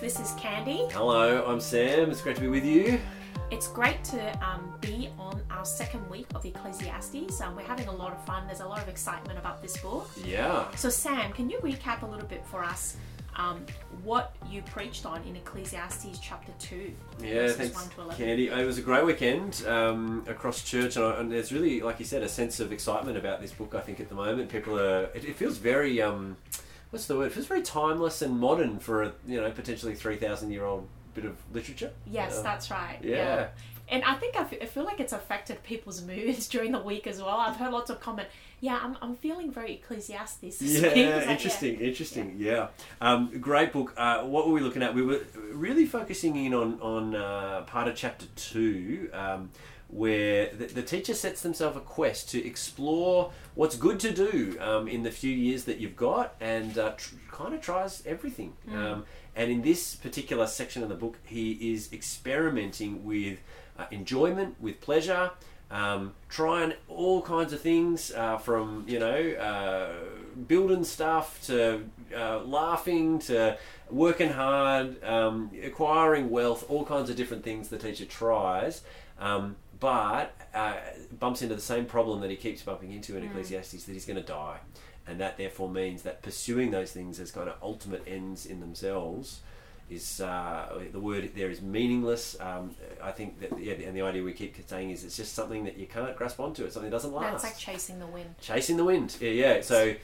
This is Candy. Hello, I'm Sam. It's great to be with you. It's great to um, be on our second week of Ecclesiastes. Um, we're having a lot of fun. There's a lot of excitement about this book. Yeah. So, Sam, can you recap a little bit for us um, what you preached on in Ecclesiastes chapter 2? Yeah, thanks, 1 to Candy. It was a great weekend um, across church, and, I, and there's really, like you said, a sense of excitement about this book. I think at the moment, people are. It, it feels very. Um, what's the word? It feels very timeless and modern for a you know potentially three thousand year old bit of literature. Yes, Uh, that's right. yeah. And I think I feel like it's affected people's moods during the week as well. I've heard lots of comment. Yeah, I'm, I'm feeling very Ecclesiastes this week." It's like, Yeah, interesting, interesting. Yeah, Um, great book. Uh, what were we looking at? We were really focusing in on on uh, part of chapter two, um, where the, the teacher sets themselves a quest to explore what's good to do um, in the few years that you've got, and uh, tr- kind of tries everything. Um, and in this particular section of the book, he is experimenting with uh, enjoyment, with pleasure um, trying all kinds of things uh, from you know uh, building stuff to uh, laughing to working hard um, acquiring wealth all kinds of different things the teacher tries um, but uh, bumps into the same problem that he keeps bumping into in ecclesiastes that he's going to die and that therefore means that pursuing those things as kind of ultimate ends in themselves is uh, the word there is meaningless. Um, I think that yeah, and the idea we keep saying is it's just something that you can't grasp onto. It's something that doesn't last. it's like chasing the wind. Chasing the wind. Yeah, yeah. So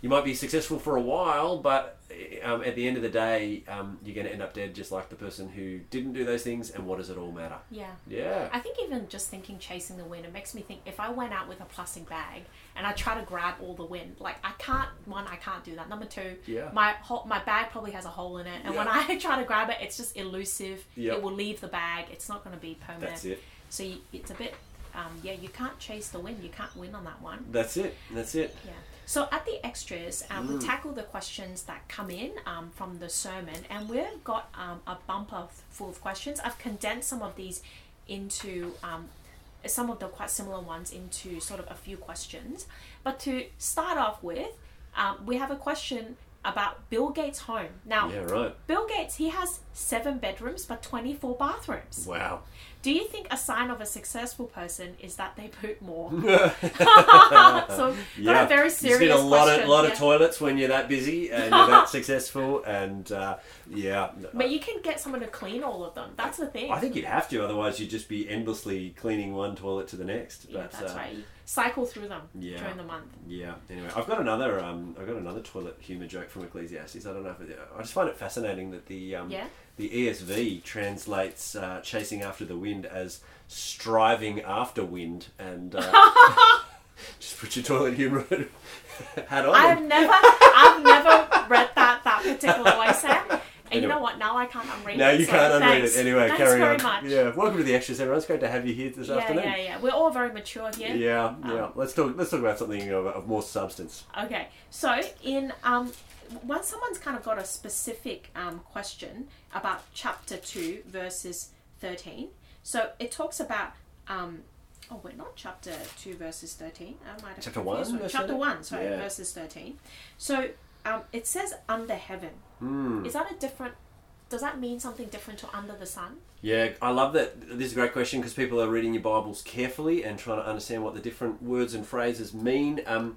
you might be successful for a while, but um, at the end of the day, um, you're going to end up dead, just like the person who didn't do those things. And what does it all matter? Yeah. Yeah. I think even just thinking chasing the wind, it makes me think if I went out with a plastic bag and I try to grab all the wind, like I can't. One, I can't do that. Number two, Yeah. my hole, my bag probably has a hole in it, and when I try to grab it, it's just elusive. Yep. It will leave the bag. It's not going to be permanent. That's it. So you, it's a bit. Um, yeah, you can't chase the wind. You can't win on that one. That's it. That's it. Yeah. So at the extras, um, Mm. we tackle the questions that come in um, from the sermon, and we've got um, a bumper full of questions. I've condensed some of these into um, some of the quite similar ones into sort of a few questions. But to start off with, um, we have a question about Bill Gates' home. Now, Yeah. Right. Bill Gates, he has seven bedrooms but 24 bathrooms. Wow. Do you think a sign of a successful person is that they poop more? so, got a very you serious need a lot question. of lot yeah. of toilets when you're that busy and you're that successful, and uh, yeah. But you can get someone to clean all of them. That's the thing. I think you'd have to, otherwise you'd just be endlessly cleaning one toilet to the next. yeah, that's uh, right. Cycle through them yeah. during the month. Yeah. Anyway, I've got another. Um, I've got another toilet humor joke from Ecclesiastes. I don't know if it, I just find it fascinating that the um, Yeah. the ESV translates uh, chasing after the wind as striving after wind, and uh, just put your toilet humor hat on. I've never, I've never read that that particular way, Sam. And you know what? Now I can't unread it. Now you so can't unread it. Anyway, Thanks carry very on. much. Yeah, welcome to the extras, everyone. It's great to have you here this yeah, afternoon. yeah, yeah. We're all very mature here. Yeah, yeah. Let's talk. Let's talk about something of, of more substance. Okay, so in um, once someone's kind of got a specific um, question about chapter two, verses thirteen, so it talks about um, oh wait, not chapter two, verses thirteen. I might have Chapter one, one. Chapter one, sorry, Yeah. verses thirteen. So um, it says under heaven. Hmm. Is that a different? Does that mean something different to under the sun? Yeah, I love that. This is a great question because people are reading your Bibles carefully and trying to understand what the different words and phrases mean. Um,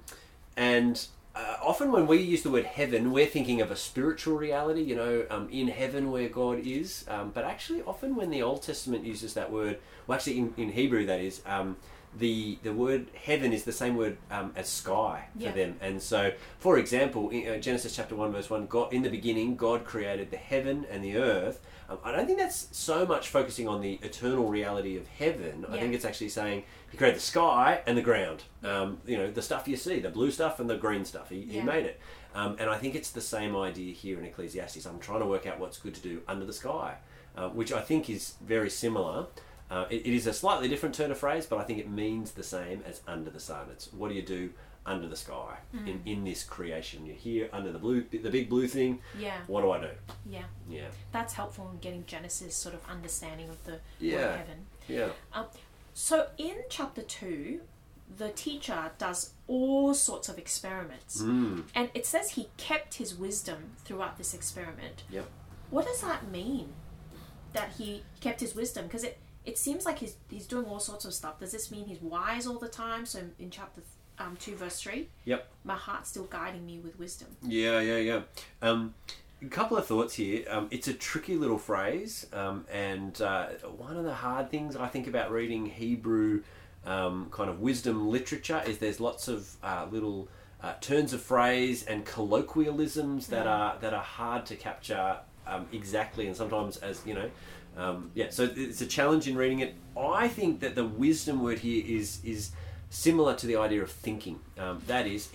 and uh, often when we use the word heaven, we're thinking of a spiritual reality, you know, um, in heaven where God is. Um, but actually, often when the Old Testament uses that word, well, actually in, in Hebrew that is, um, the the word heaven is the same word um, as sky for Yeah. them. And so, for example, in uh, Genesis chapter one verse one, God in the beginning God created the heaven and the earth. Um, I don't think that's so much focusing on the eternal reality of heaven. I think it's actually saying He created the sky and the ground. Um, you know, the stuff you see, the blue stuff and the green stuff. He, he made it. Um, and I think it's the same idea here in Ecclesiastes. I'm trying to work out what's good to do under the sky, uh, which I think is very similar. Uh, it, it is a slightly different turn of phrase, but I think it means the same as under the sun. It's what do you do under the sky Mm. in, in this creation? You're here under the blue, the big blue thing. Yeah, What do I do? yeah. Yeah, That's helpful in getting Genesis sort of understanding of the Yeah. heaven. yeah, Um, so in chapter two, the teacher does all sorts of experiments, mm. and it says he kept his wisdom throughout this experiment. yep, what does that mean? That he kept his wisdom because it it seems like he's he's doing all sorts of stuff. Does this mean he's wise all the time? So in chapter um, two verse three, Yep. my heart's still guiding me with wisdom. Yeah, yeah, yeah. Um, a couple of thoughts here. Um, it's a tricky little phrase, um, and uh, one of the hard things I think about reading Hebrew um, kind of wisdom literature is there's lots of uh, little uh, turns of phrase and colloquialisms that are that are hard to capture um, exactly, and sometimes as you know. Um, yeah, so it's a challenge in reading it. I think that the wisdom word here is is similar to the idea of thinking. Um, that is,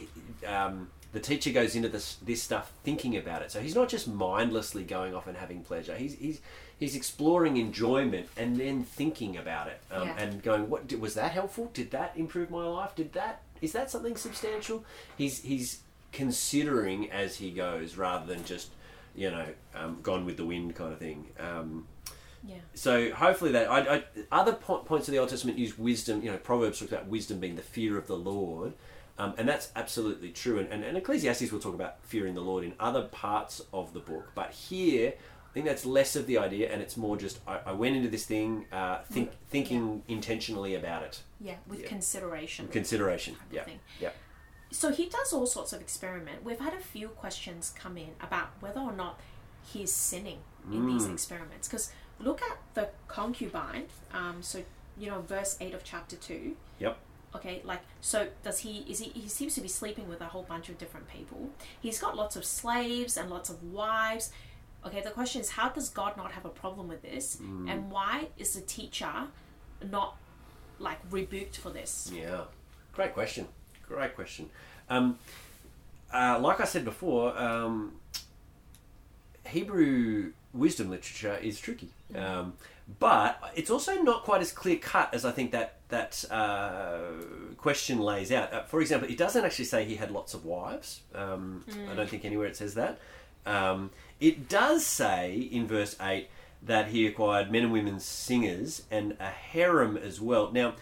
um, the teacher goes into this this stuff thinking about it. So he's not just mindlessly going off and having pleasure. He's he's he's exploring enjoyment and then thinking about it um, Yeah. and going, what did, was that helpful? Did that improve my life? Did that is that something substantial? He's he's considering as he goes rather than just you know um, gone with the wind kind of thing. Yeah. so hopefully that I, I, other po- points of the Old Testament use wisdom. You know, Proverbs talks about wisdom being the fear of the Lord, um, and that's absolutely true. And, and, and Ecclesiastes will talk about fearing the Lord in other parts of the book, but here I think that's less of the idea, and it's more just I, I went into this thing uh, think, thinking intentionally about it, Yeah, with Yeah. consideration. consideration. Yeah, thing. yeah, so he does all sorts of experiment. We've had a few questions come in about whether or not he's sinning in these Mm. experiments. Because look at the concubine. Um, so you know, verse eight of chapter two. yep, Okay, like so, does he? Is he? He seems to be sleeping with a whole bunch of different people. He's got lots of slaves and lots of wives. Okay, the question is, how does God not have a problem with this? Mm. And why is the teacher not like rebuked for this? yeah. Great question. Great question. Um, uh, like I said before, um, Hebrew wisdom literature is tricky, um, but it's also not quite as clear cut as I think that that uh, question lays out. Uh, for example, it doesn't actually say he had lots of wives. Um, I don't think anywhere it says that. Um, it does say in verse eight that he acquired men and women singers and a harem as well. Now.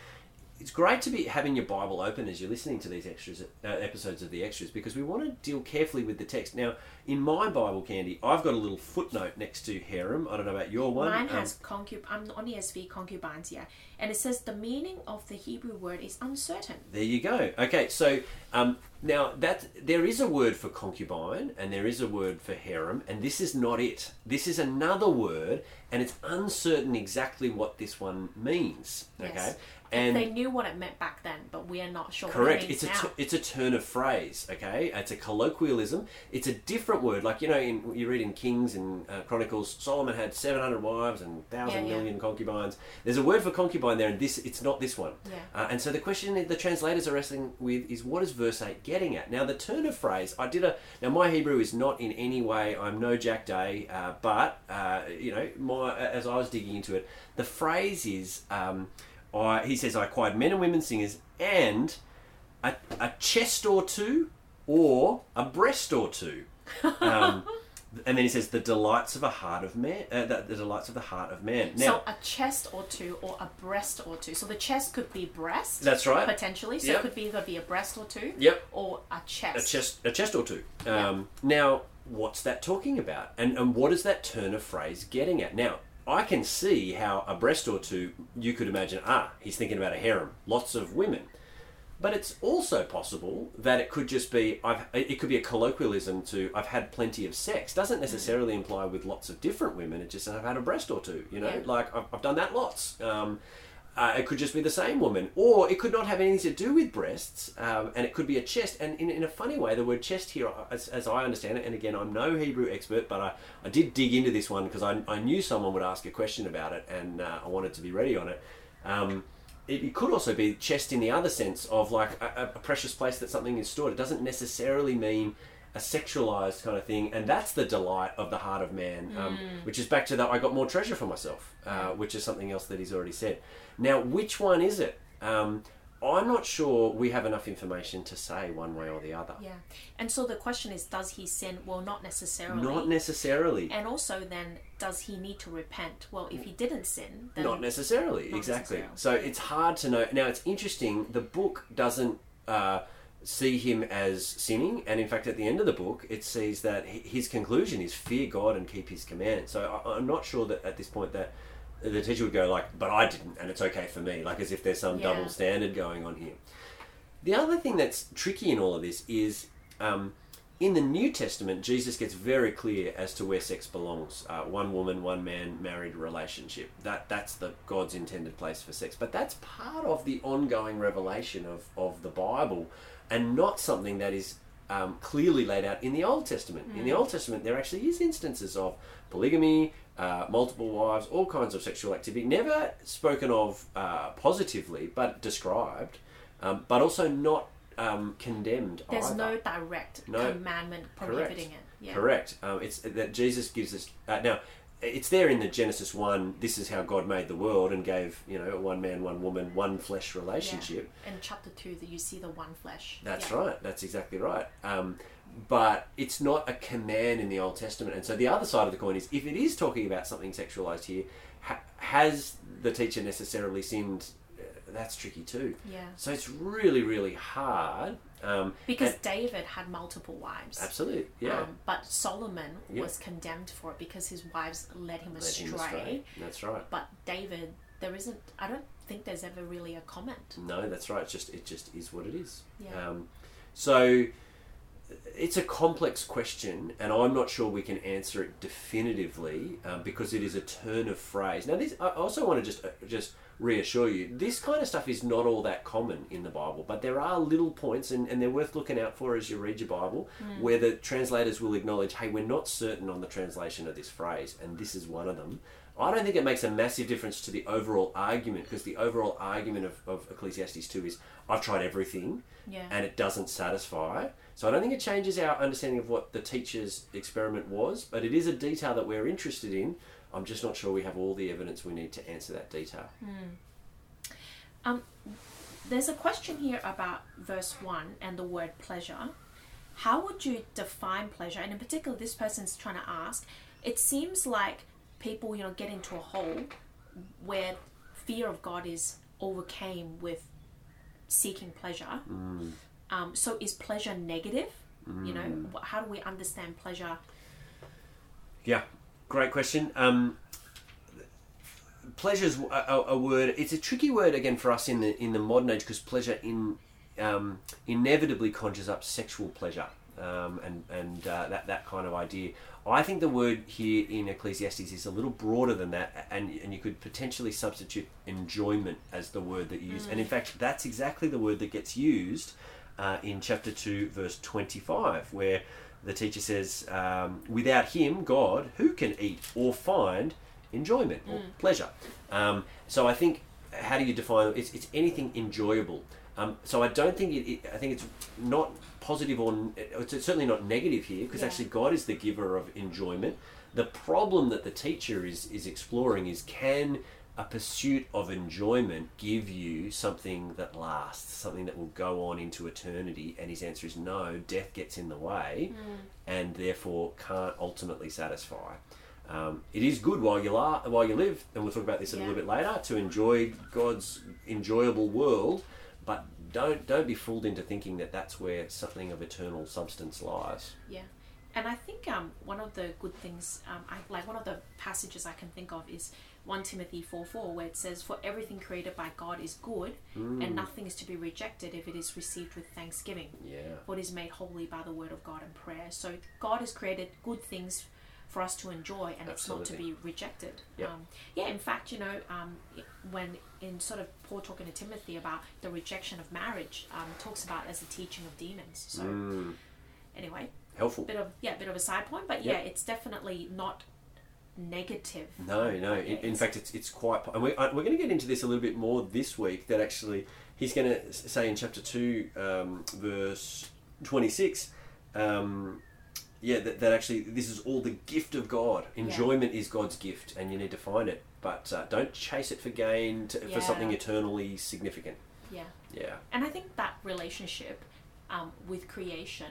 It's great to be having your Bible open as you're listening to these extras uh, episodes of the extras because we want to deal carefully with the text. Now, in my Bible, Candy, I've got a little footnote next to harem. I don't know about your one. Mine Um, has concub. I'm on ESV concubines here, and it says the meaning of the Hebrew word is uncertain. There you go. Okay, so um, now that there is a word for concubine and there is a word for harem, and this is not it. This is another word, and it's uncertain exactly what this one means. Okay, Yes. And they knew what it meant back then, but we are not sure Correct. what it It's a now. t- it's a turn of phrase. Okay, it's a colloquialism. It's a different word. Like you know, in you read in Kings and uh, Chronicles, Solomon had seven hundred wives and thousand Yeah, yeah. million concubines. There's a word for concubine there, and this it's not this one. Yeah. Uh, and so the question the translators are wrestling with is what is verse eight getting at? Now the turn of phrase. I did a now my Hebrew is not in any way. I'm no Jack Day, uh, but uh, you know, my as I was digging into it, the phrase is. Um, I, he says, I acquired men and women singers and a, a chest or two or a breast or two. Um, and then he says, the delights of a heart of man, uh, the, the delights of the heart of man. Now, so a chest or two, or a breast or two. So the chest could be breast. That's right. Potentially, so Yep. it could be either be a breast or two. Yep. Or a chest. a chest, a chest or two. Um, Now, what's that talking about? And, and what is that turn of phrase getting at? Now, I can see how a breast or two, you could imagine, ah, he's thinking about a harem, lots of women. But it's also possible that it could just be I've it could be a colloquialism to I've had plenty of sex. Doesn't necessarily imply with lots of different women. It just I've had a breast or two. You know, Yeah. like I've, I've done that lots. Um, uh, it could just be the same woman, or it could not have anything to do with breasts, um, and it could be a chest. And in, in a funny way, the word chest here, as, as I understand it, and again, I'm no Hebrew expert, but I, I did dig into this one because I, I knew someone would ask a question about it, and uh, I wanted to be ready on it. Um, it, it could also be chest in the other sense of like a, a precious place that something is stored. It doesn't necessarily mean a sexualized kind of thing, and that's the delight of the heart of man, um, which is back to that I got more treasure for myself, uh, which is something else that he's already said. Now, which one is it? Um, I'm not sure we have enough information to say one way or the other. Yeah. And so the question is, does he sin? Well, not necessarily. Not necessarily. and also, then, does he need to repent? Well, if he didn't sin, then Not necessarily, Not exactly. necessarily. So it's hard to know. Now it's interesting. The book doesn't uh, see him as sinning, and in fact, at the end of the book, it sees that his conclusion is fear God and keep His command. So I, I'm not sure that at this point that the teacher would go like, "But I didn't, and it's okay for me," like as if there's some Yeah. double standard going on here. The other thing that's tricky in all of this is. Um, in the New Testament, Jesus gets very clear as to where sex belongs. Uh, one woman, one man, married relationship. That that's the God's intended place for sex. But that's part of the ongoing revelation of, of the Bible, and not something that is um, clearly laid out in the Old Testament. In the Old Testament, there actually is instances of polygamy, uh, multiple wives, all kinds of sexual activity. Never spoken of uh, positively, but described, um, but also not um, condemned. There's either. no direct No. commandment prohibiting it. Yeah. Correct. Um, it's that Jesus gives us uh, now. It's there in the Genesis one. This is how God made the world and gave you know one man, one woman, one flesh relationship. In chapter two, that you see the one flesh. That's Yeah. right. That's exactly right. Um, but it's not a command in the Old Testament. And so the other side of the coin is if it is talking about something sexualized here, ha- has the teacher necessarily sinned? Uh, That's tricky too. Yeah. So it's really, really hard. Um, Because and- David had multiple wives. absolutely, yeah. Um, but Solomon Yeah. was condemned for it because his wives led him Led astray. him astray. That's right. But David, there isn't. I don't think there's ever really a comment. No, that's right. It's just it just is what it is. Yeah. Um, so it's a complex question, and I'm not sure we can answer it definitively um, because it is a turn of phrase. Now, this I also want to just uh, just reassure you. This kind of stuff is not all that common in the Bible, but there are little points, and, and they're worth looking out for as you read your Bible, hmm. where the translators will acknowledge, "Hey, we're not certain on the translation of this phrase, and this is one of them." I don't think it makes a massive difference to the overall argument because the overall argument of, of Ecclesiastes 2 is I've tried everything Yeah. and it doesn't satisfy. So I don't think it changes our understanding of what the teacher's experiment was, but it is a detail that we're interested in. I'm just not sure we have all the evidence we need to answer that detail. Um, there's a question here about verse 1 and the word pleasure. How would you define pleasure? And in particular, this person's trying to ask it seems like people, you know, get into a hole where fear of God is overcame with seeking pleasure. Um, so is pleasure negative? You know, how do we understand pleasure? Yeah, great question. Um, pleasure's a, a, a word. It's a tricky word again for us in the in the modern age because pleasure in um, inevitably conjures up sexual pleasure um, and and uh, that that kind of idea. I think the word here in Ecclesiastes is a little broader than that, and and you could potentially substitute enjoyment as the word that you use. And in fact, that's exactly the word that gets used uh, in chapter two, verse twenty-five, where the teacher says, um, "Without Him, God, who can eat or find enjoyment or pleasure?" Um, so I think, how do you define it? It's, it's anything enjoyable. Um, so I don't think it, it. I think it's not positive or it's certainly not negative here because Yeah. actually God is the giver of enjoyment. The problem that the teacher is is exploring is can a pursuit of enjoyment give you something that lasts, something that will go on into eternity? And his answer is no. Death gets in the way, and therefore can't ultimately satisfy. Um, it is good while you la- while you live, and we'll talk about this a little bit later to enjoy God's enjoyable world, but don't don't be fooled into thinking that that's where something of eternal substance lies. Yeah, and I think um, one of the good things, um, I like one of the passages I can think of is one Timothy four four, where it says, "For everything created by God is good, and nothing is to be rejected if it is received with thanksgiving. Yeah, For it is made holy by the word of God and prayer." So God has created good things for us to enjoy, and it's not to be rejected. Yep. Um, yeah, in fact, you know, um, when in sort of Paul talking to Timothy about the rejection of marriage, um, talks about as the teaching of demons. So Mm, anyway, helpful. bit of yeah, bit of a side point, but yeah, Yep. it's definitely not negative. No, no. In, in fact, it's it's quite. And we, uh, we're going to get into this a little bit more this week. That actually, he's going to say in chapter two, um, verse twenty six. Um, yeah, that, that actually this is all the gift of God. Enjoyment is God's gift, and you need to find it. But uh, don't chase it for gain, to, Yeah. for something eternally significant. yeah, Yeah, and I think that relationship um, with creation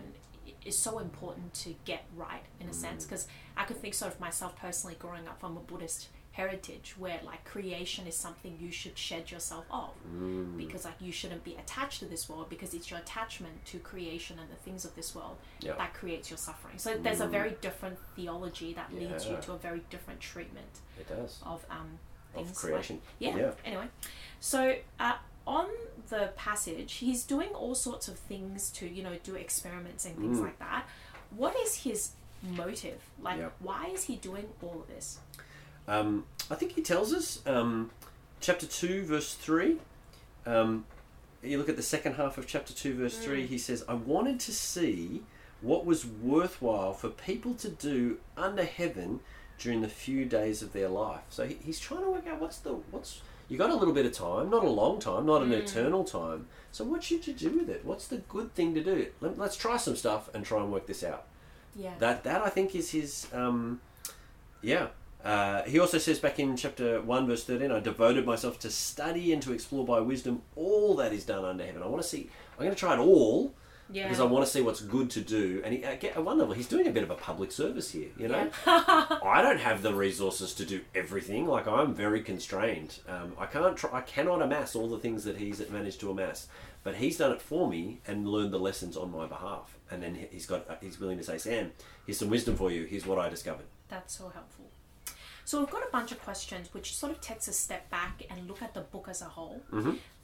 is so important to get right in a Mm. sense because I could think sort of myself personally growing up from a Buddhist heritage where like creation is something you should shed yourself of Mm. because like you shouldn't be attached to this world because it's your attachment to creation and the things of this world Yeah. that creates your suffering so there's a very different theology that leads you to a very different treatment It does. of um Of creation. like, yeah. Yeah. anyway so uh, on the passage he's doing all sorts of things to you know do experiments and things Mm. like that what is his motive like Yeah. why is he doing all of this Um, I think he tells us, um, chapter 2, verse 3. Um, you look at the second half of chapter 2, verse 3, he says, I wanted to see what was worthwhile for people to do under heaven during the few days of their life. So he, he's trying to work out what's the, what's, you got a little bit of time, not a long time, not an eternal time. So what should you do with it? What's the good thing to do? Let, let's try some stuff and try and work this out. yeah That that I think is his. Um, yeah. Uh, he also says back in chapter one, verse thirteen, I devoted myself to study and to explore by wisdom all that is done under heaven. I want to see. I'm going to try it all yeah because I want to see what's good to do. And he, at one level, he's doing a bit of a public service here. You know, yeah. I don't have the resources to do everything. Like I'm very constrained. Um, I can't. Try, I cannot amass all the things that he's managed to amass. But he's done it for me and learned the lessons on my behalf. And then he's got. He's willing to say, Sam, here's some wisdom for you. Here's what I discovered. That's so helpful. So we've got a bunch of questions which sort of takes a step back and look at the book as a whole.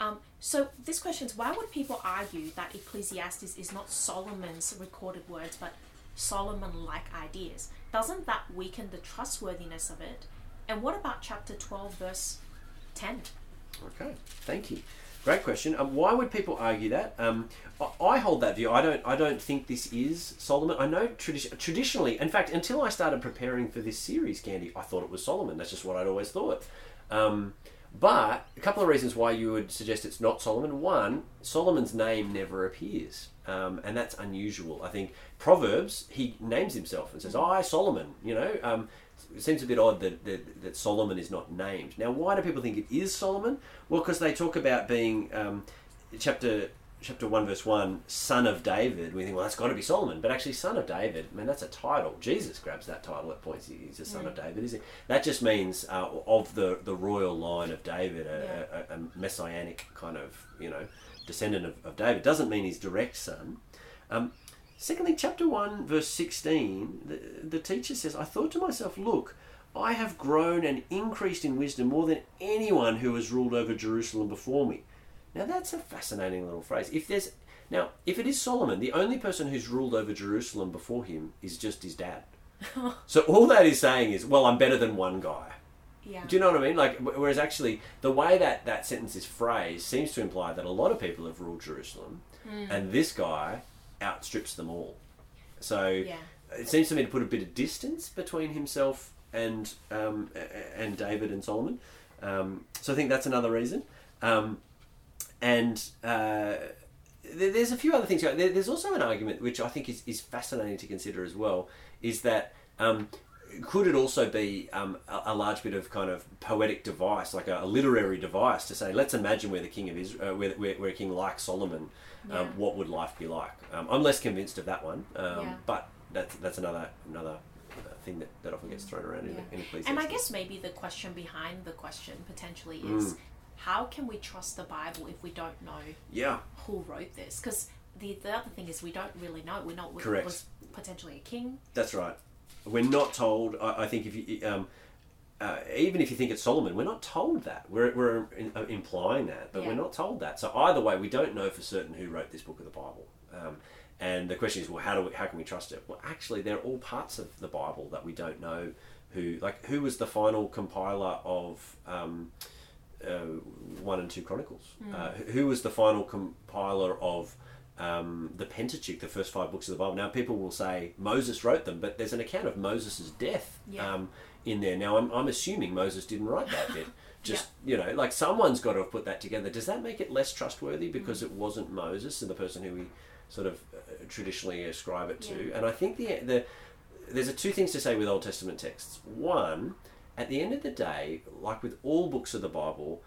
Um, so this question is why would people argue that Ecclesiastes is not Solomon's recorded words but Solomon-like ideas? Doesn't that weaken the trustworthiness of it? And what about chapter 12 verse 10? Okay, thank you. Great question. Um, why would people argue that? Um, I, hold that view. I don't. I don't think this is Solomon. I know tradi- traditionally. In fact, until I started preparing for this series, Candy, I thought it was Solomon. That's just what I'd always thought. Um, but a couple of reasons why you would suggest it's not Solomon. One, Solomon's name never appears, um, and that's unusual. I think Proverbs he names himself and says, "I Solomon." You know, um, it seems a bit odd that, that, that Solomon is not named. Now, why do people think it is Solomon? Well, because they talk about being um, chapter chapter one verse one, son of David. We think, well, that's got to be Solomon, but actually, son of David. I mean, that's a title. Jesus grabs that title at points. He's a son of David, is he? That just means uh, of the the royal line of David, a, a, a messianic kind of you know descendant of, of David. Doesn't mean his direct son. Um, Secondly, chapter 1, verse 16, the, the teacher says, I thought to myself, look, I have grown and increased in wisdom more than anyone who has ruled over Jerusalem before me. Now, that's a fascinating little phrase. If there's Now, if it is Solomon, the only person who's ruled over Jerusalem before him is just his dad. so all that is saying is, well, I'm better than one guy. Yeah. Do you know what I mean? Like, whereas actually, the way that that sentence is phrased seems to imply that a lot of people have ruled Jerusalem, hmm. and this guy outstrips them all. So Yeah. it seems to me to put a bit of distance between himself and um, and David and Solomon. Um, so I think that's another reason. Um, and uh, there- there's a few other things. There- There's also an argument which I think is, is fascinating to consider as well. Is that um, could it also be um, a, large bit of kind of poetic device, like a, a literary device, to say, let's imagine we're the king of Israel, uh, we're, we're, we're a king like Solomon. Yeah. Um, what would life be like? Um, I'm less convinced of that one, um, Yeah. but that's that's another another uh, thing that, that often gets thrown around Yeah. in Ecclesiastes. And I guess maybe the question behind the question potentially Mm. is how can we trust the Bible if we don't know yeah, who wrote this? Because the, the other thing is we don't really know. We're not. Correct. Was potentially a king. That's right. We're not told. I, I think if you, um, uh, even if you think it's Solomon, we're not told that. We're, we're in, uh, implying that, but Yeah. we're not told that. So either way, we don't know for certain who wrote this book of the Bible. Um, and the question is, well, how do we, how can we trust it? Well, actually, they're all parts of the Bible that we don't know who. Like, who was the final compiler of um, uh, one and two Chronicles? Uh, who was the final compiler of um, the Pentateuch, the first five books of the Bible? Now, people will say Moses wrote them, but there's an account of Moses' death Yeah. um, in there. Now, I'm, I'm assuming Moses didn't write that bit. Just, you know, like someone's got to have put that together. Does that make it less trustworthy because it wasn't Moses and the person who we sort of uh, traditionally ascribe it to? Yeah. And I think the, the there's a two things to say with Old Testament texts. One, at the end of the day, like with all books of the Bible,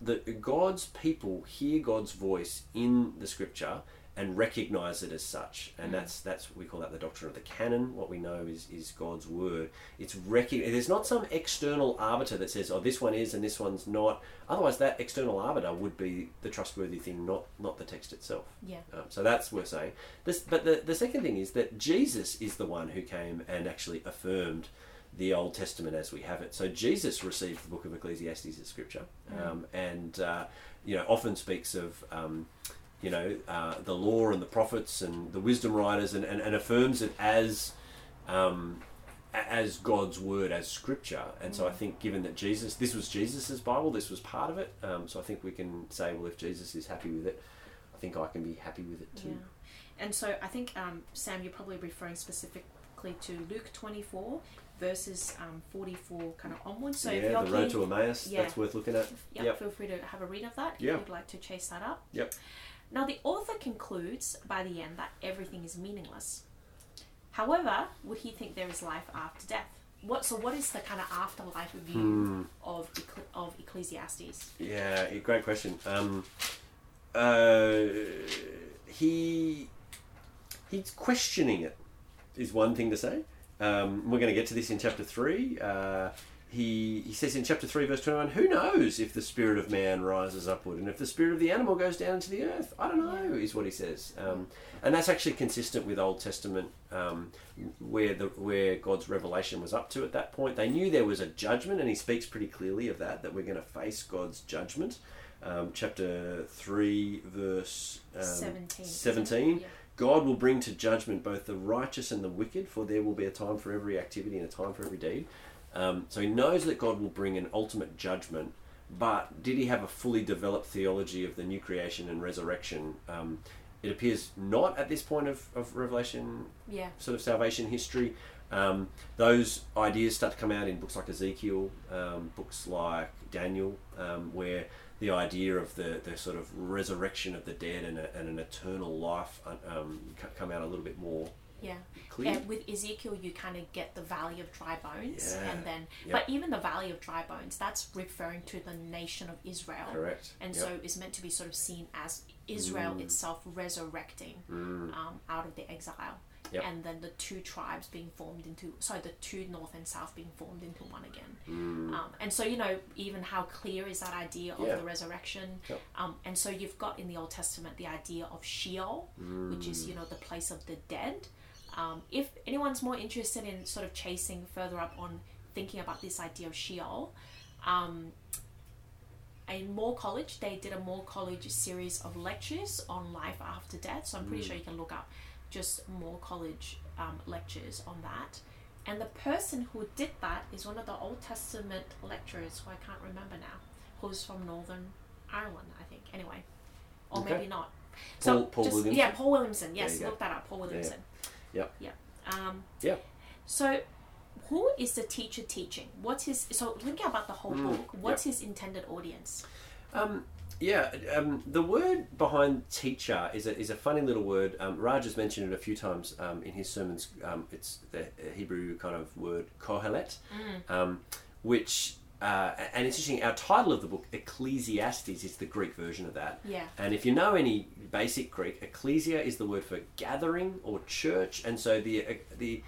that God's people hear God's voice in the scripture and recognize it as such. And Mm. that's that's we call that the doctrine of the canon. What we know is is God's word. It's rec- There's not some external arbiter that says, "Oh, this one is and this one's not." Otherwise, that external arbiter would be the trustworthy thing, not not the text itself. Yeah. Um, so that's worth saying. This, but the, the second thing is that Jesus is the one who came and actually affirmed the Old Testament as we have it. So Jesus received the book of Ecclesiastes as scripture, um, and uh, you know often speaks of. Um, you know uh, the law and the prophets and the wisdom writers and, and, and affirms it as um, as God's word as scripture and so I think given that Jesus this was Jesus's Bible this was part of it um, so I think we can say well if Jesus is happy with it I think I can be happy with it too Yeah. And so I think, um, Sam, you're probably referring specifically to Luke 24, verses um, 44 kind of onwards. So if yeah, you're the road keen, to Emmaus. Yeah. That's worth looking at. yeah, Yep. feel free to have a read of that Yeah. if you'd like to chase that up. Yep. Now, the author concludes by the end that everything is meaningless. However, would he think there is life after death? What so? What is the kind of afterlife view Hmm. of of Ecclesiastes? Yeah, great question. Um, uh, he he's questioning it is one thing to say. Um, we're going to get to this in chapter three. Uh, he he says in chapter three, verse twenty one, "Who knows if the spirit of man rises upward, and if the spirit of the animal goes down into the earth? I don't know." Is what he says, um, and that's actually consistent with Old Testament, um, where the where God's revelation was up to at that point. They knew there was a judgment, and he speaks pretty clearly of that that we're going to face God's judgment. Um, chapter three, verse um, 17. 17. Yeah. God will bring to judgment both the righteous and the wicked, for there will be a time for every activity and a time for every deed. Um, so he knows that God will bring an ultimate judgment, but did he have a fully developed theology of the new creation and resurrection? Um, it appears not at this point of, of Revelation Yeah. sort of salvation history. Um, those ideas start to come out in books like Ezekiel, um, books like Daniel, um, where the idea of the, the sort of resurrection of the dead and, a, and an eternal life uh, um, come out a little bit more Yeah. And with Ezekiel, you kind of get the valley of dry bones, Yeah. and then, Yep. but even the valley of dry bones, that's referring to the nation of Israel, Correct. and Yep. so it's meant to be sort of seen as Israel Mm. itself resurrecting um, out of the exile, Yep. and then the two tribes being formed into, sorry, the two north and south being formed into one again. Mm. Um, and so, you know, even how clear is that idea of Yeah. the resurrection? Yep. Um, and so you've got in the Old Testament the idea of Sheol, which is, you know, the place of the dead. Um, if anyone's more interested in sort of chasing further up on thinking about this idea of Sheol, um, in Moore College, they did a Moore College series of lectures on life after death. So I'm pretty sure you can look up just Moore College um, lectures on that. And the person who did that is one of the Old Testament lecturers who I can't remember now, who's from Northern Ireland, I think. Anyway, or Okay. maybe not. Paul- Paul just, Williamson? Yeah, Paul Williamson. Yes, look that up. Paul Williamson. Yep. Yeah. Um, Yeah. so, who is the teacher teaching? What's his? So, thinking about the whole Mm, book, what's his intended audience? Um, yeah, um, the word behind teacher is a, is a funny little word. Um, Raj has mentioned it a few times um, in his sermons. Um, it's the Hebrew kind of word kohelet, um, which, uh, and it's interesting, our title of the book, Ecclesiastes, is the Greek version of that. Yeah. And if you know any basic Greek, ecclesia is the word for gathering or church, and so the uh, the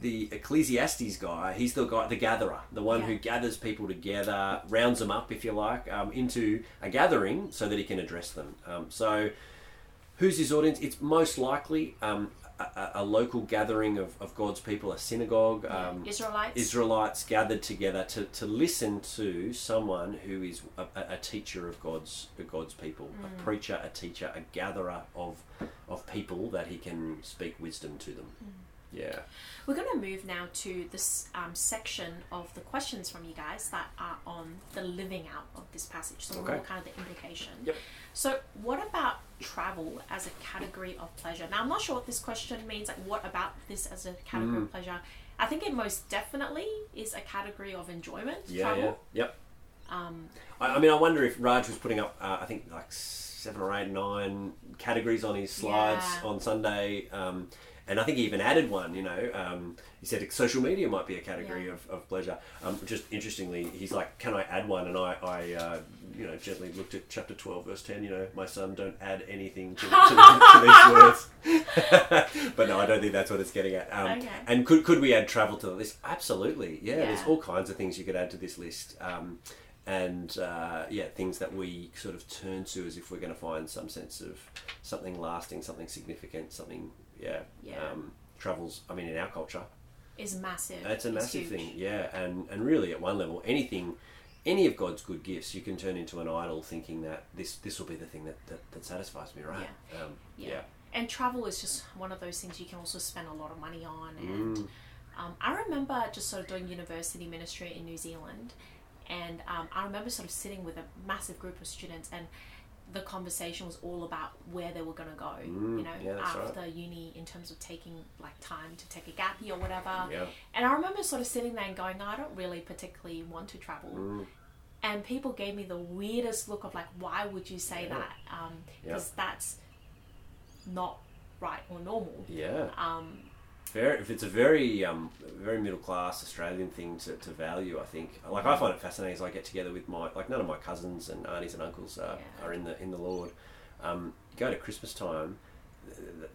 the Ecclesiastes guy, he's the guy, the gatherer, the one Yeah. who gathers people together, rounds them up, if you like, um, into a gathering so that he can address them. Um, so, who's his audience? It's most likely um, a, a- local gathering of, of God's people, a synagogue. Um, Israelites. Israelites gathered together to, to listen to someone who is a, a a teacher of God's of God's people, Mm. a preacher, a teacher, a gatherer of of people that he can speak wisdom to them. Mm. Yeah. We're going to move now to this um, section of the questions from you guys that are on the living out of this passage. So Okay. more kind of the implication. Yep. So what about travel as a category of pleasure? Now I'm not sure what this question means. Like what about this as a category Mm. of pleasure? I think it most definitely is a category of enjoyment. Yeah. travel. Yeah. Yep. Um, I, I mean, I wonder if Raj was putting up, uh, I think, like seven or eight, nine categories on his slides Yeah. on Sunday. Um, and I think he even added one. You know, um, he said social media might be a category Yeah. of, of pleasure. Um, just interestingly, he's like, "Can I add one?" And I, I uh, you know, gently looked at chapter twelve, verse ten. You know, my son, don't add anything to, to, to these words. but no, I don't think that's what it's getting at. Um, Okay. And could could we add travel to the list? Absolutely. Yeah, there's all kinds of things you could add to this list. Um, and uh, yeah, things that we sort of turn to as if we're going to find some sense of something lasting, something significant, something yeah. Yeah. Um, travels. I mean, in our culture, Is massive. that's a It's massive huge. thing. Yeah, and and really at one level, anything. Any of God's good gifts, you can turn into an idol, thinking that this this will be the thing that, that, that satisfies me, right? Um, Yeah. yeah. And travel is just one of those things you can also spend a lot of money on. Mm. And um, I remember just sort of doing university ministry in New Zealand, and um, I remember sort of sitting with a massive group of students, and the conversation was all about where they were going to go. Mm, you know, yeah, that's right. after uni, in terms of taking like time to take a gap year or whatever. Yeah. And I remember sort of sitting there and going, I don't really particularly want to travel. Mm. And people gave me the weirdest look of like, why would you say Yeah. that? Yeah. Because that's not right or normal. Yeah. Um, very if it's a very um, very middle class Australian thing to, to value, I think. Like I find it fascinating as I get together with my like none of my cousins and aunties and uncles are, Yeah. are in the in the Lord. Um, go to Christmas time,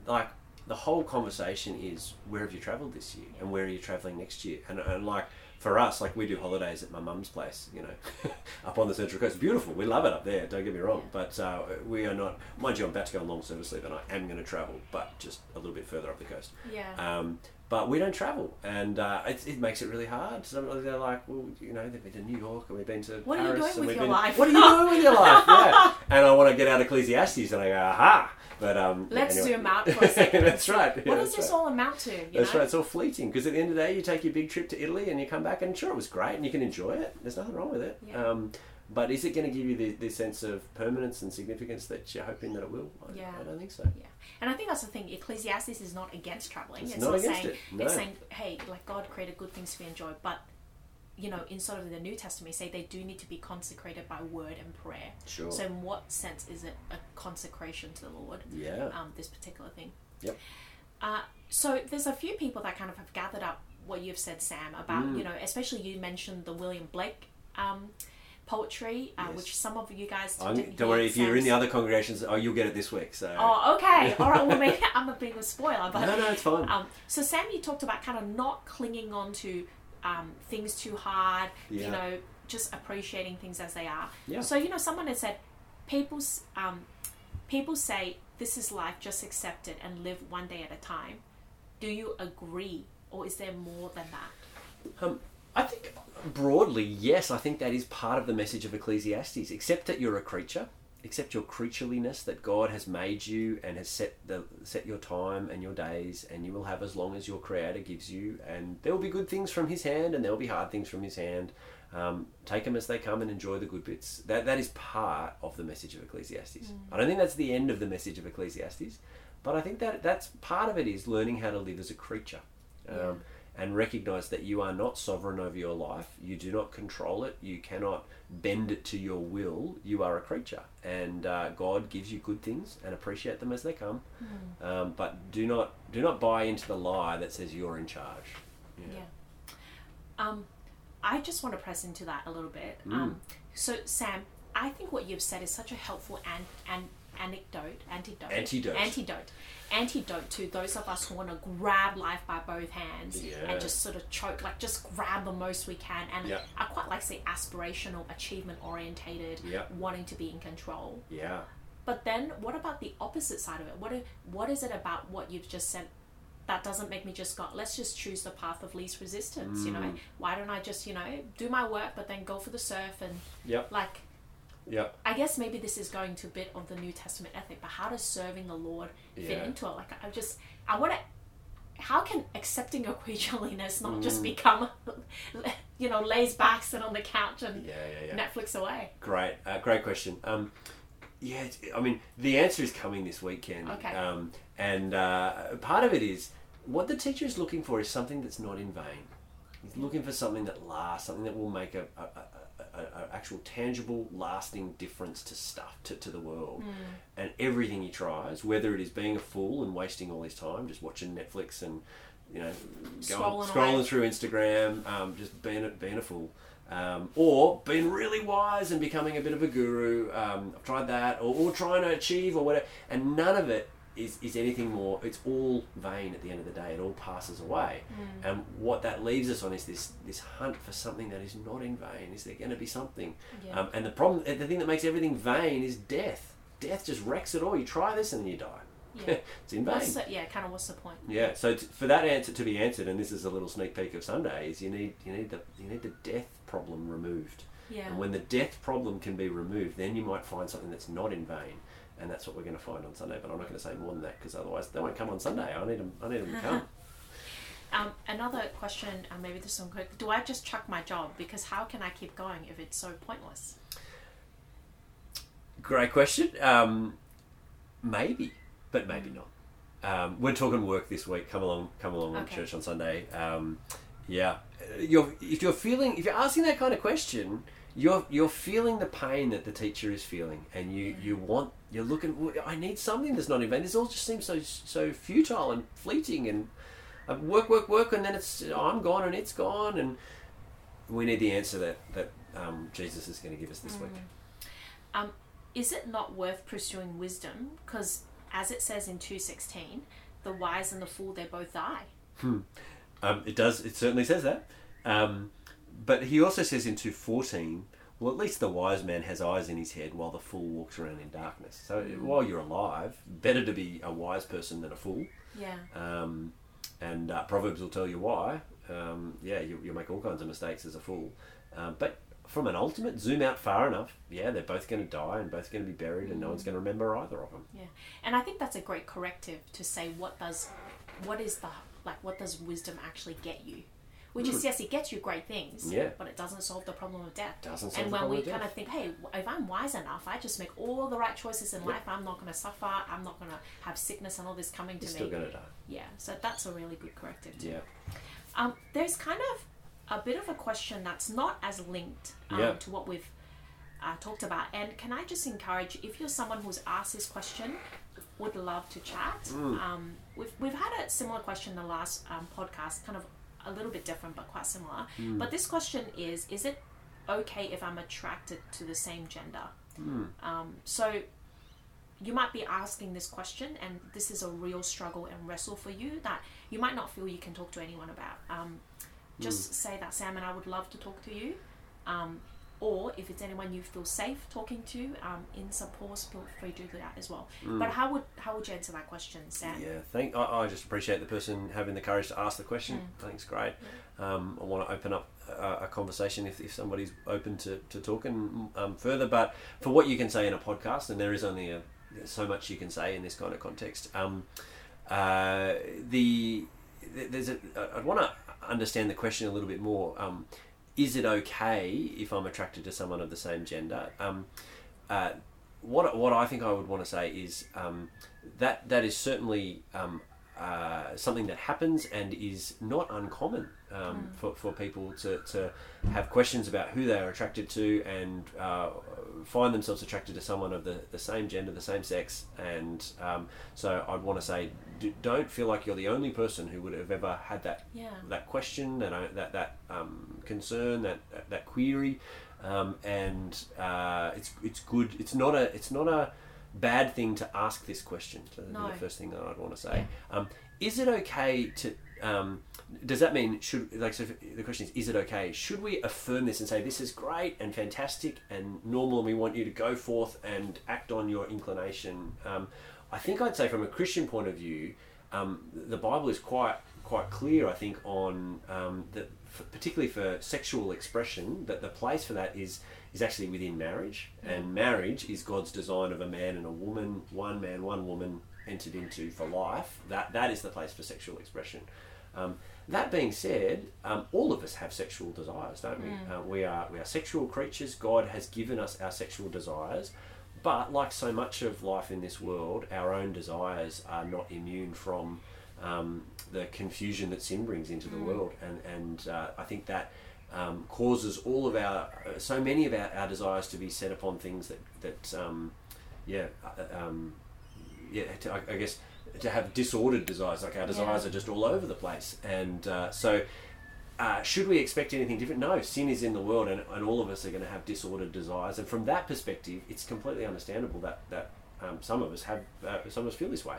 like the whole conversation is where have you travelled this year and where are you travelling next year and, and like for us like we do holidays at my mum's place you know up on the central coast. Beautiful. We love it up there don't get me wrong. But uh, we are not mind you I'm about to go on long service leave and I am going to travel but just a little bit further up the coast. Yeah. um, but we don't travel, and uh, it, it makes it really hard. So they're like, well, you know, they've been to New York and we've been to What are you Paris doing with your been- life? What are you doing with your life? Yeah. And I want to get out of Ecclesiastes, and I go, aha. But um, Let's anyway. zoom out for a second. that's right. what does this right. all amount to? You That's know? right. It's all fleeting because at the end of the day, you take your big trip to Italy and you come back, and sure, it was great, and you can enjoy it. There's nothing wrong with it. Yeah. Um, but is it going to give you the, the sense of permanence and significance that you're hoping that it will? I, Yeah. I don't think so. Yeah, and I think that's the thing. Ecclesiastes is not against traveling. It's It's, not against saying it, no. it's saying, hey, like God created good things to enjoy, but you know, in sort of the New Testament, say they do need to be consecrated by word and prayer. Sure. So, in what sense is it a consecration to the Lord? yeah. Um, this particular thing. Yep. Uh, so there's a few people that kind of have gathered up what you've said, Sam, about Mm. you know, especially you mentioned the William Blake um, poetry, uh, Yes. which some of you guys didn't don't worry, if you're in the other congregations, oh, you'll get it this week. So. Oh, okay. All right. Well, maybe I'm a bit of a spoiler, but no, no, it's fine. um, so Sam, you talked about kind of not clinging on to um, things too hard. Yeah. You know, just appreciating things as they are. Yeah. So you know, someone had said, people, um, people say this is life. Just accept it and live one day at a time. Do you agree, or is there more than that? Um, I think broadly, yes, I think that is part of the message of Ecclesiastes. Accept that you're a creature, accept your creatureliness, that God has made you and has set the set your time and your days, and you will have as long as your Creator gives you. And there will be good things from His hand, and there will be hard things from His hand. Um, take them as they come and enjoy the good bits. That that is part of the message of Ecclesiastes. I don't think that's the end of the message of Ecclesiastes, but I think that that's part of it is learning how to live as a creature. Um, Yeah. And recognize that you are not sovereign over your life. You do not control it. You cannot bend it to your will. You are a creature, and uh, God gives you good things and appreciate them as they come. Um, but do not do not buy into the lie that says you're in charge. Yeah. Um, I just want to press into that a little bit. Mm. Um, so Sam, I think what you've said is such a helpful and an anecdote, antidote, Antidote. antidote, antidote to those of us who want to grab life by both hands Yeah. and just sort of choke, like just grab the most we can. And Yeah. I quite like say aspirational, achievement orientated, Yeah. wanting to be in control. Yeah. But then, what about the opposite side of it? What i- what is it about what you've just said that doesn't make me just go? Let's just choose the path of least resistance. You know, Mm. why don't I just you know do my work, but then go for the surf and Yep. like. Yep. I guess maybe this is going to a bit of the New Testament ethic, but how does serving the Lord fit Yeah. into it? Like, I just, I want to. How can accepting your creatureliness not Mm. just become, you know, lays back, sit on the couch and Yeah. Yeah. Yeah. Netflix away? Great, uh, great question. Um, yeah, I mean, the answer is coming this weekend. Okay. Um, and uh, part of it is what the teacher is looking for is something that's not in vain. He's looking for something that lasts, something that will make a, a, a- a a, a actual tangible, lasting difference to stuff to, to the world, and everything he tries, whether it is being a fool and wasting all his time just watching Netflix and you know going, Scrolling scrolling away. through Instagram, um, just being a, being a fool. Um, or being really wise and becoming a bit of a guru. Um, I've tried that, or, or trying to achieve, or whatever. And none of it is, is anything more. It's all vain at the end of the day. It all passes away. And what that leaves us on is this this hunt for something that is not in vain. Is there going to be something? Yeah. Um, and the problem, the thing that makes everything vain is death. Death just wrecks it all. You try this and then you die. Yeah. it's in vain. The, yeah, kind of what's the point? Yeah. So t- for that answer to be answered, and this is a little sneak peek of Sunday, is you need you need the you need the death problem removed. Yeah. And when the death problem can be removed, then you might find something that's not in vain, and that's what we're going to find on Sunday. But I'm not going to say more than that because otherwise they won't come on Sunday. I need them. I need them to come. Um, another question, uh, maybe this one quick. Do I just chuck my job? Because how can I keep going if it's so pointless? Great question. Um, maybe, but maybe not. Um, we're talking work this week. Come along, come along to church on Sunday. Um, yeah, you're if you're feeling if you're asking that kind of question, you're you're feeling the pain that the teacher is feeling, and you you want you're looking. "Well, I need something that's not in vain. This all just seems so so futile and fleeting, and uh, work work work, and then it's I'm gone and it's gone, and we need the answer that that um, Jesus is going to give us this week. Um, is it not worth pursuing wisdom? Because as it says in two sixteen, the wise and the fool they both die. Um, it does. It certainly says that. Um, but he also says in two fourteen. Well, at least the wise man has eyes in his head, while the fool walks around in darkness. So while you're alive, better to be a wise person than a fool. Yeah. Um, and uh, Proverbs will tell you why. Um, yeah, you, you'll make all kinds of mistakes as a fool. Um, but from an ultimate, zoom out far enough. Yeah, they're both going to die and both going to be buried, and no one's going to remember either of them. Yeah, and I think that's a great corrective to say what does, what is the like, what does wisdom actually get you? Which is yes, it gets you great things. Yeah. but it doesn't solve the problem of death. Doesn't solve and the when we kind of think, hey, if I'm wise enough, I just make all the right choices in life. I'm not going to suffer. I'm not going to have sickness and all this coming to You're me. still going to die. Yeah, so that's a really good corrective. Too. Yeah. Um, there's kind of a bit of a question that's not as linked um, Yeah. to what we've uh, talked about. And can I just encourage if you're someone who's asked this question, would love to chat. Mm. Um, we've, we've had a similar question in the last um, podcast, kind of a little bit different but quite similar. Mm. But this question is Is it okay if I'm attracted to the same gender? Mm. Um, so you might be asking this question, and this is a real struggle and wrestle for you that you might not feel you can talk to anyone about. Um, just say that, Sam, and I would love to talk to you. Um, or if it's anyone you feel safe talking to um, in support, feel free to do that as well. But how would how would you answer that question, Sam? Yeah, thank. I, I just appreciate the person having the courage to ask the question. I think it's great. Um, I want to open up a, a conversation if, if somebody's open to, to talking um, further. But for what you can say in a podcast, and there is only a, so much you can say in this kind of context. Um, uh, the there's a, I'd want to understand the question a little bit more. Um, is it okay if I'm attracted to someone of the same gender? Um, uh, what what I think I would want to say is um, that that is certainly um, uh, something that happens and is not uncommon um, for, for people to, to have questions about who they are attracted to and uh, find themselves attracted to someone of the, the same gender, the same sex. And um, so I'd want to say, d- don't feel like you're the only person who would have ever had that Yeah. that question, that uh, that that um, concern, that that, that query, um, and uh, it's it's good. It's not a it's not a bad thing to ask this question. So that'd No. be the first thing that I'd want to say. Um, is it okay to? Um, does that mean should like so? The question is: Is it okay? Should we affirm this and say this is great and fantastic and normal, and we want you to go forth and act on your inclination? Um, I think I'd say from a Christian point of view, um, the Bible is quite quite clear. I think on um, that, particularly for sexual expression, that the place for that is is actually within marriage, and marriage is God's design of a man and a woman, one man, one woman entered into for life. That that is the place for sexual expression. Um, that being said, um, all of us have sexual desires, don't we? Uh, we are we are sexual creatures. God has given us our sexual desires, but like so much of life in this world, our own desires are not immune from um, the confusion that sin brings into the world, and and uh, I think that um, causes all of our, uh, so many of our, our desires to be set upon things that, that um, yeah, uh, um, yeah, to, I, I guess to have disordered desires, like our desires Yeah. are just all over the place. And uh, so, uh, should we expect anything different? No, sin is in the world, and, and all of us are going to have disordered desires. And from that perspective, it's completely understandable that that um, some of us have, uh, some of us feel this way.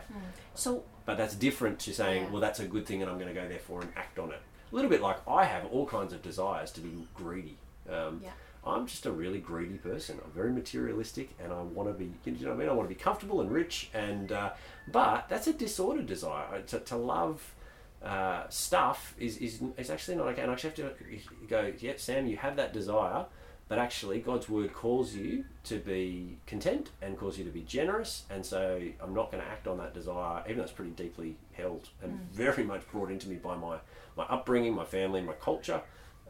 So But that's different to saying, Yeah. well, that's a good thing, and I'm going to go therefore and act on it. A little bit like I have all kinds of desires to be greedy. Um, Yeah. I'm just a really greedy person. I'm very materialistic, and I want to be. You know what I mean? I want to be comfortable and rich, and uh, but that's a disordered desire. To, to love uh, stuff is, is is actually not okay. And I actually have to go. Yep, Sam, you have that desire, but actually God's word calls you to be content and calls you to be generous. And so I'm not going to act on that desire, even though it's pretty deeply held and very much brought into me by my my upbringing, my family, my culture.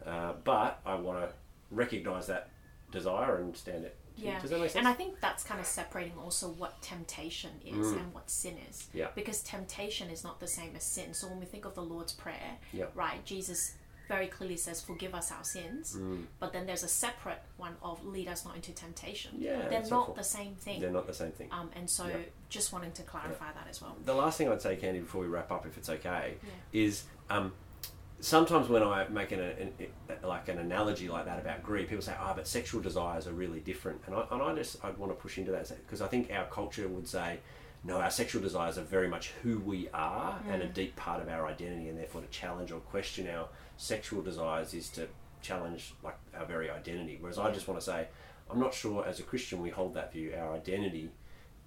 Uh, but I want to recognize that desire and stand it. Yeah, Does that make sense? and I think that's kind of separating also what temptation is Mm. and what sin is. Yeah. Because temptation is not the same as sin. So when we think of the Lord's Prayer, Yeah. right, Jesus very clearly says, "Forgive us our sins," Mm. but then there's a separate one of "Lead us not into temptation." Yeah, they're not the same thing. They're not the same thing. Um, and so Yeah. just wanting to clarify that as well. the last thing I'd say, Candy, before we wrap up, if it's okay, Yeah. is um, sometimes when I make an, an, like an analogy like that about greed, people say, "Ah, but sexual desires are really different," and I, and I just I'd want to push into that because I think our culture would say. No, our sexual desires are very much who we are and a deep part of our identity, and therefore to challenge or question our sexual desires is to challenge like our very identity. Whereas I just want to say, I'm not sure as a Christian we hold that view. Our identity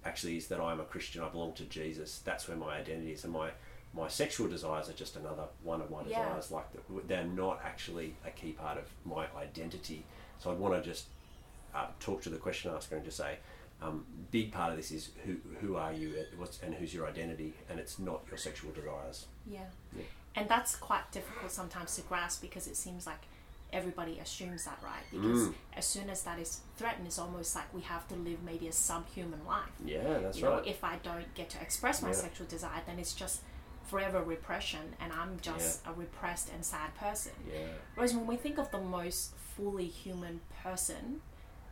actually is that I'm a Christian. I belong to Jesus. That's where my identity is, and my my sexual desires are just another one of my Yeah. desires. Like they're not actually a key part of my identity. So I'd want to just uh, talk to the question asker and just say, um, big part of this is who who are you, what's and who's your identity, and it's not your sexual desires. Yeah. Yeah. And that's quite difficult sometimes to grasp because it seems like everybody assumes that, right? Because Mm. as soon as that is threatened, it's almost like we have to live maybe a subhuman life. Yeah, that's you know, if I don't get to express my Yeah. sexual desire, then it's just forever repression and I'm just a repressed and sad person. yeah, Whereas when we think of the most fully human person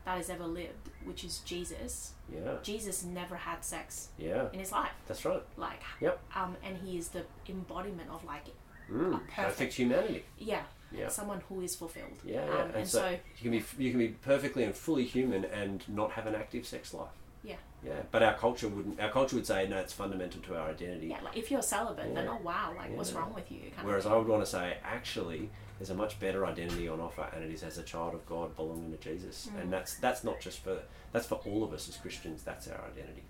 that has ever lived, which is Jesus, yeah, Jesus never had sex yeah. in his life. That's right. Like, Yep. um, and he is the embodiment of like, Mm, perfect. perfect humanity. yeah, Yeah. someone who is fulfilled. Yeah, yeah. Um, and, and so, so, you can be you can be perfectly and fully human and not have an active sex life. Yeah. Yeah, but our culture wouldn't. Our culture would say no, it's fundamental to our identity. yeah, like if you're celibate, then Yeah. oh wow, like what's wrong with you? Whereas I would want to say actually, there's a much better identity on offer, and it is as a child of God belonging to Jesus, Mm. and that's that's not just for that's for all of us as Christians. That's our identity.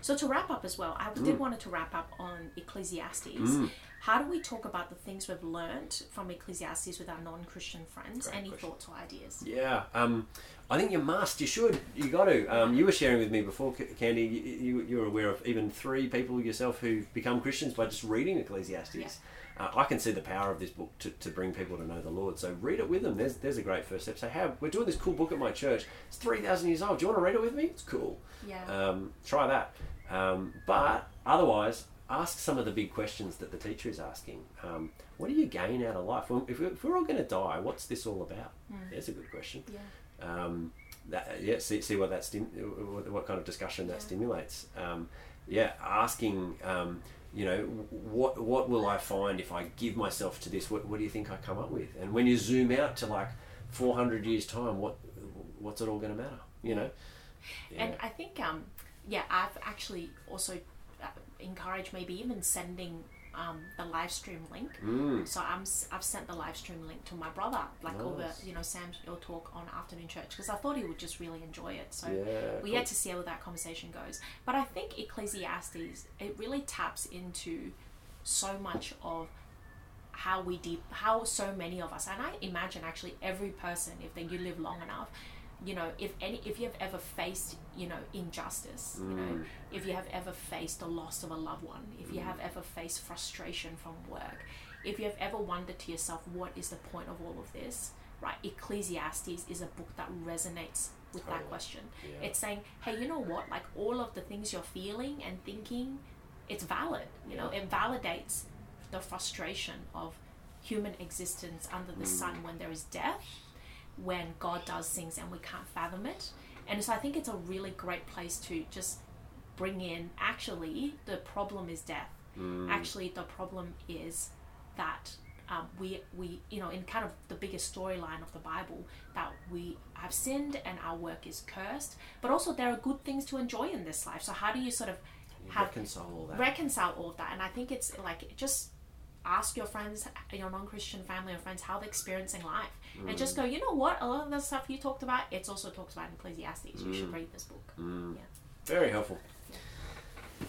So to wrap up as well, I Mm. did wanted to wrap up on Ecclesiastes. How do we talk about the things we've learned from Ecclesiastes with our non-Christian friends? Great Any question. thoughts or ideas? Yeah, um, I think you must. You should. You got to. Um, you were sharing with me before, Candy. You, you, you were aware of even three people yourself who've become Christians by just reading Ecclesiastes. Yeah. Uh, I can see the power of this book to, to bring people to know the Lord. So read it with them. There's there's a great first step. Say, hey, we're doing this cool book at my church. It's three thousand years old. Do you want to read it with me? It's cool. Yeah. Um, try that. Um, but otherwise, ask some of the big questions that the teacher is asking. Um, what do you gain out of life? Well, if, we're, if we're all going to die, what's this all about? There's a good question. yeah. Um, that, yeah, see, see what that stim- what, what kind of discussion that Yeah. stimulates. Um, yeah, asking, um, you know, what what will I find if I give myself to this? What, what do you think I come up with? And when you zoom out to like 400 years time, what what's it all going to matter? You know. And I think, um, yeah, I've actually also uh, encouraged maybe even sending um, the live stream link. Mm. So I'm I've sent the live stream link to my brother, like all the, you know Sam's your talk on afternoon church, because I thought he would just really enjoy it. So yeah. we cool. had to see how that conversation goes. But I think Ecclesiastes it really taps into so much of how we deep how so many of us and I imagine actually every person if they you live long enough you know if any if you've ever faced you know injustice you know Mm. if you have ever faced the loss of a loved one if you have ever faced frustration from work if you have ever wondered to yourself what is the point of all of this right? Ecclesiastes is a book that resonates with that question. Yeah. it's saying hey you know what? Like all of the things you're feeling and thinking it's valid you know? It validates the frustration of human existence under the sun when there is death, when God does things and we can't fathom it. And so I think it's a really great place to just bring in actually the problem is death. Actually, the problem is that um, we we you know in kind of the biggest storyline of the Bible that we have sinned and our work is cursed, but also there are good things to enjoy in this life. So how do you sort of have reconcile all that. reconcile all of that? And I think it's like just ask your friends, your non-Christian family or friends how they're experiencing life, and just go. You know what? A lot of the stuff you talked about, it's also talked about in Ecclesiastes. You should read this book. Very helpful.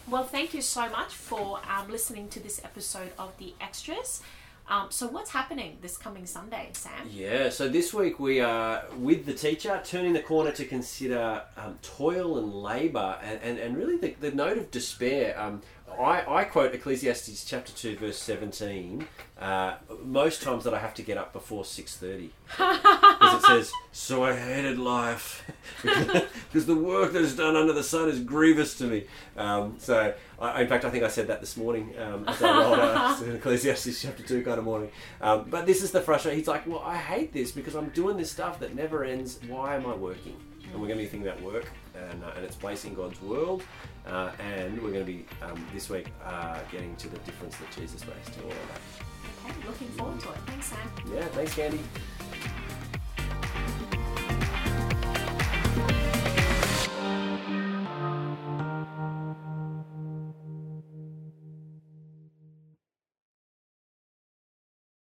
Well, thank you so much for um, listening to this episode of the Extras. Um, so, what's happening this coming Sunday, Sam? Yeah, so this week we are with the teacher turning the corner to consider um, toil and labour and, and, and really the, the note of despair. Um, I, I quote Ecclesiastes chapter 2 verse 17 uh, most times that I have to get up before 6.30 because it says so I hated life because the work that is done under the sun is grievous to me. Um, so I, in fact I think I said that this morning um, as I rolled out in Ecclesiastes chapter 2 kind of morning. Um, but this is the frustration. He's like well I hate this because I'm doing this stuff that never ends. Why am I working? And we're going to be thinking about work and, uh, and its place in God's world uh, and we're going to be um, this week uh, getting to the difference that Jesus makes to all of that Okay, looking forward to it. Thanks, Sam. yeah thanks Candy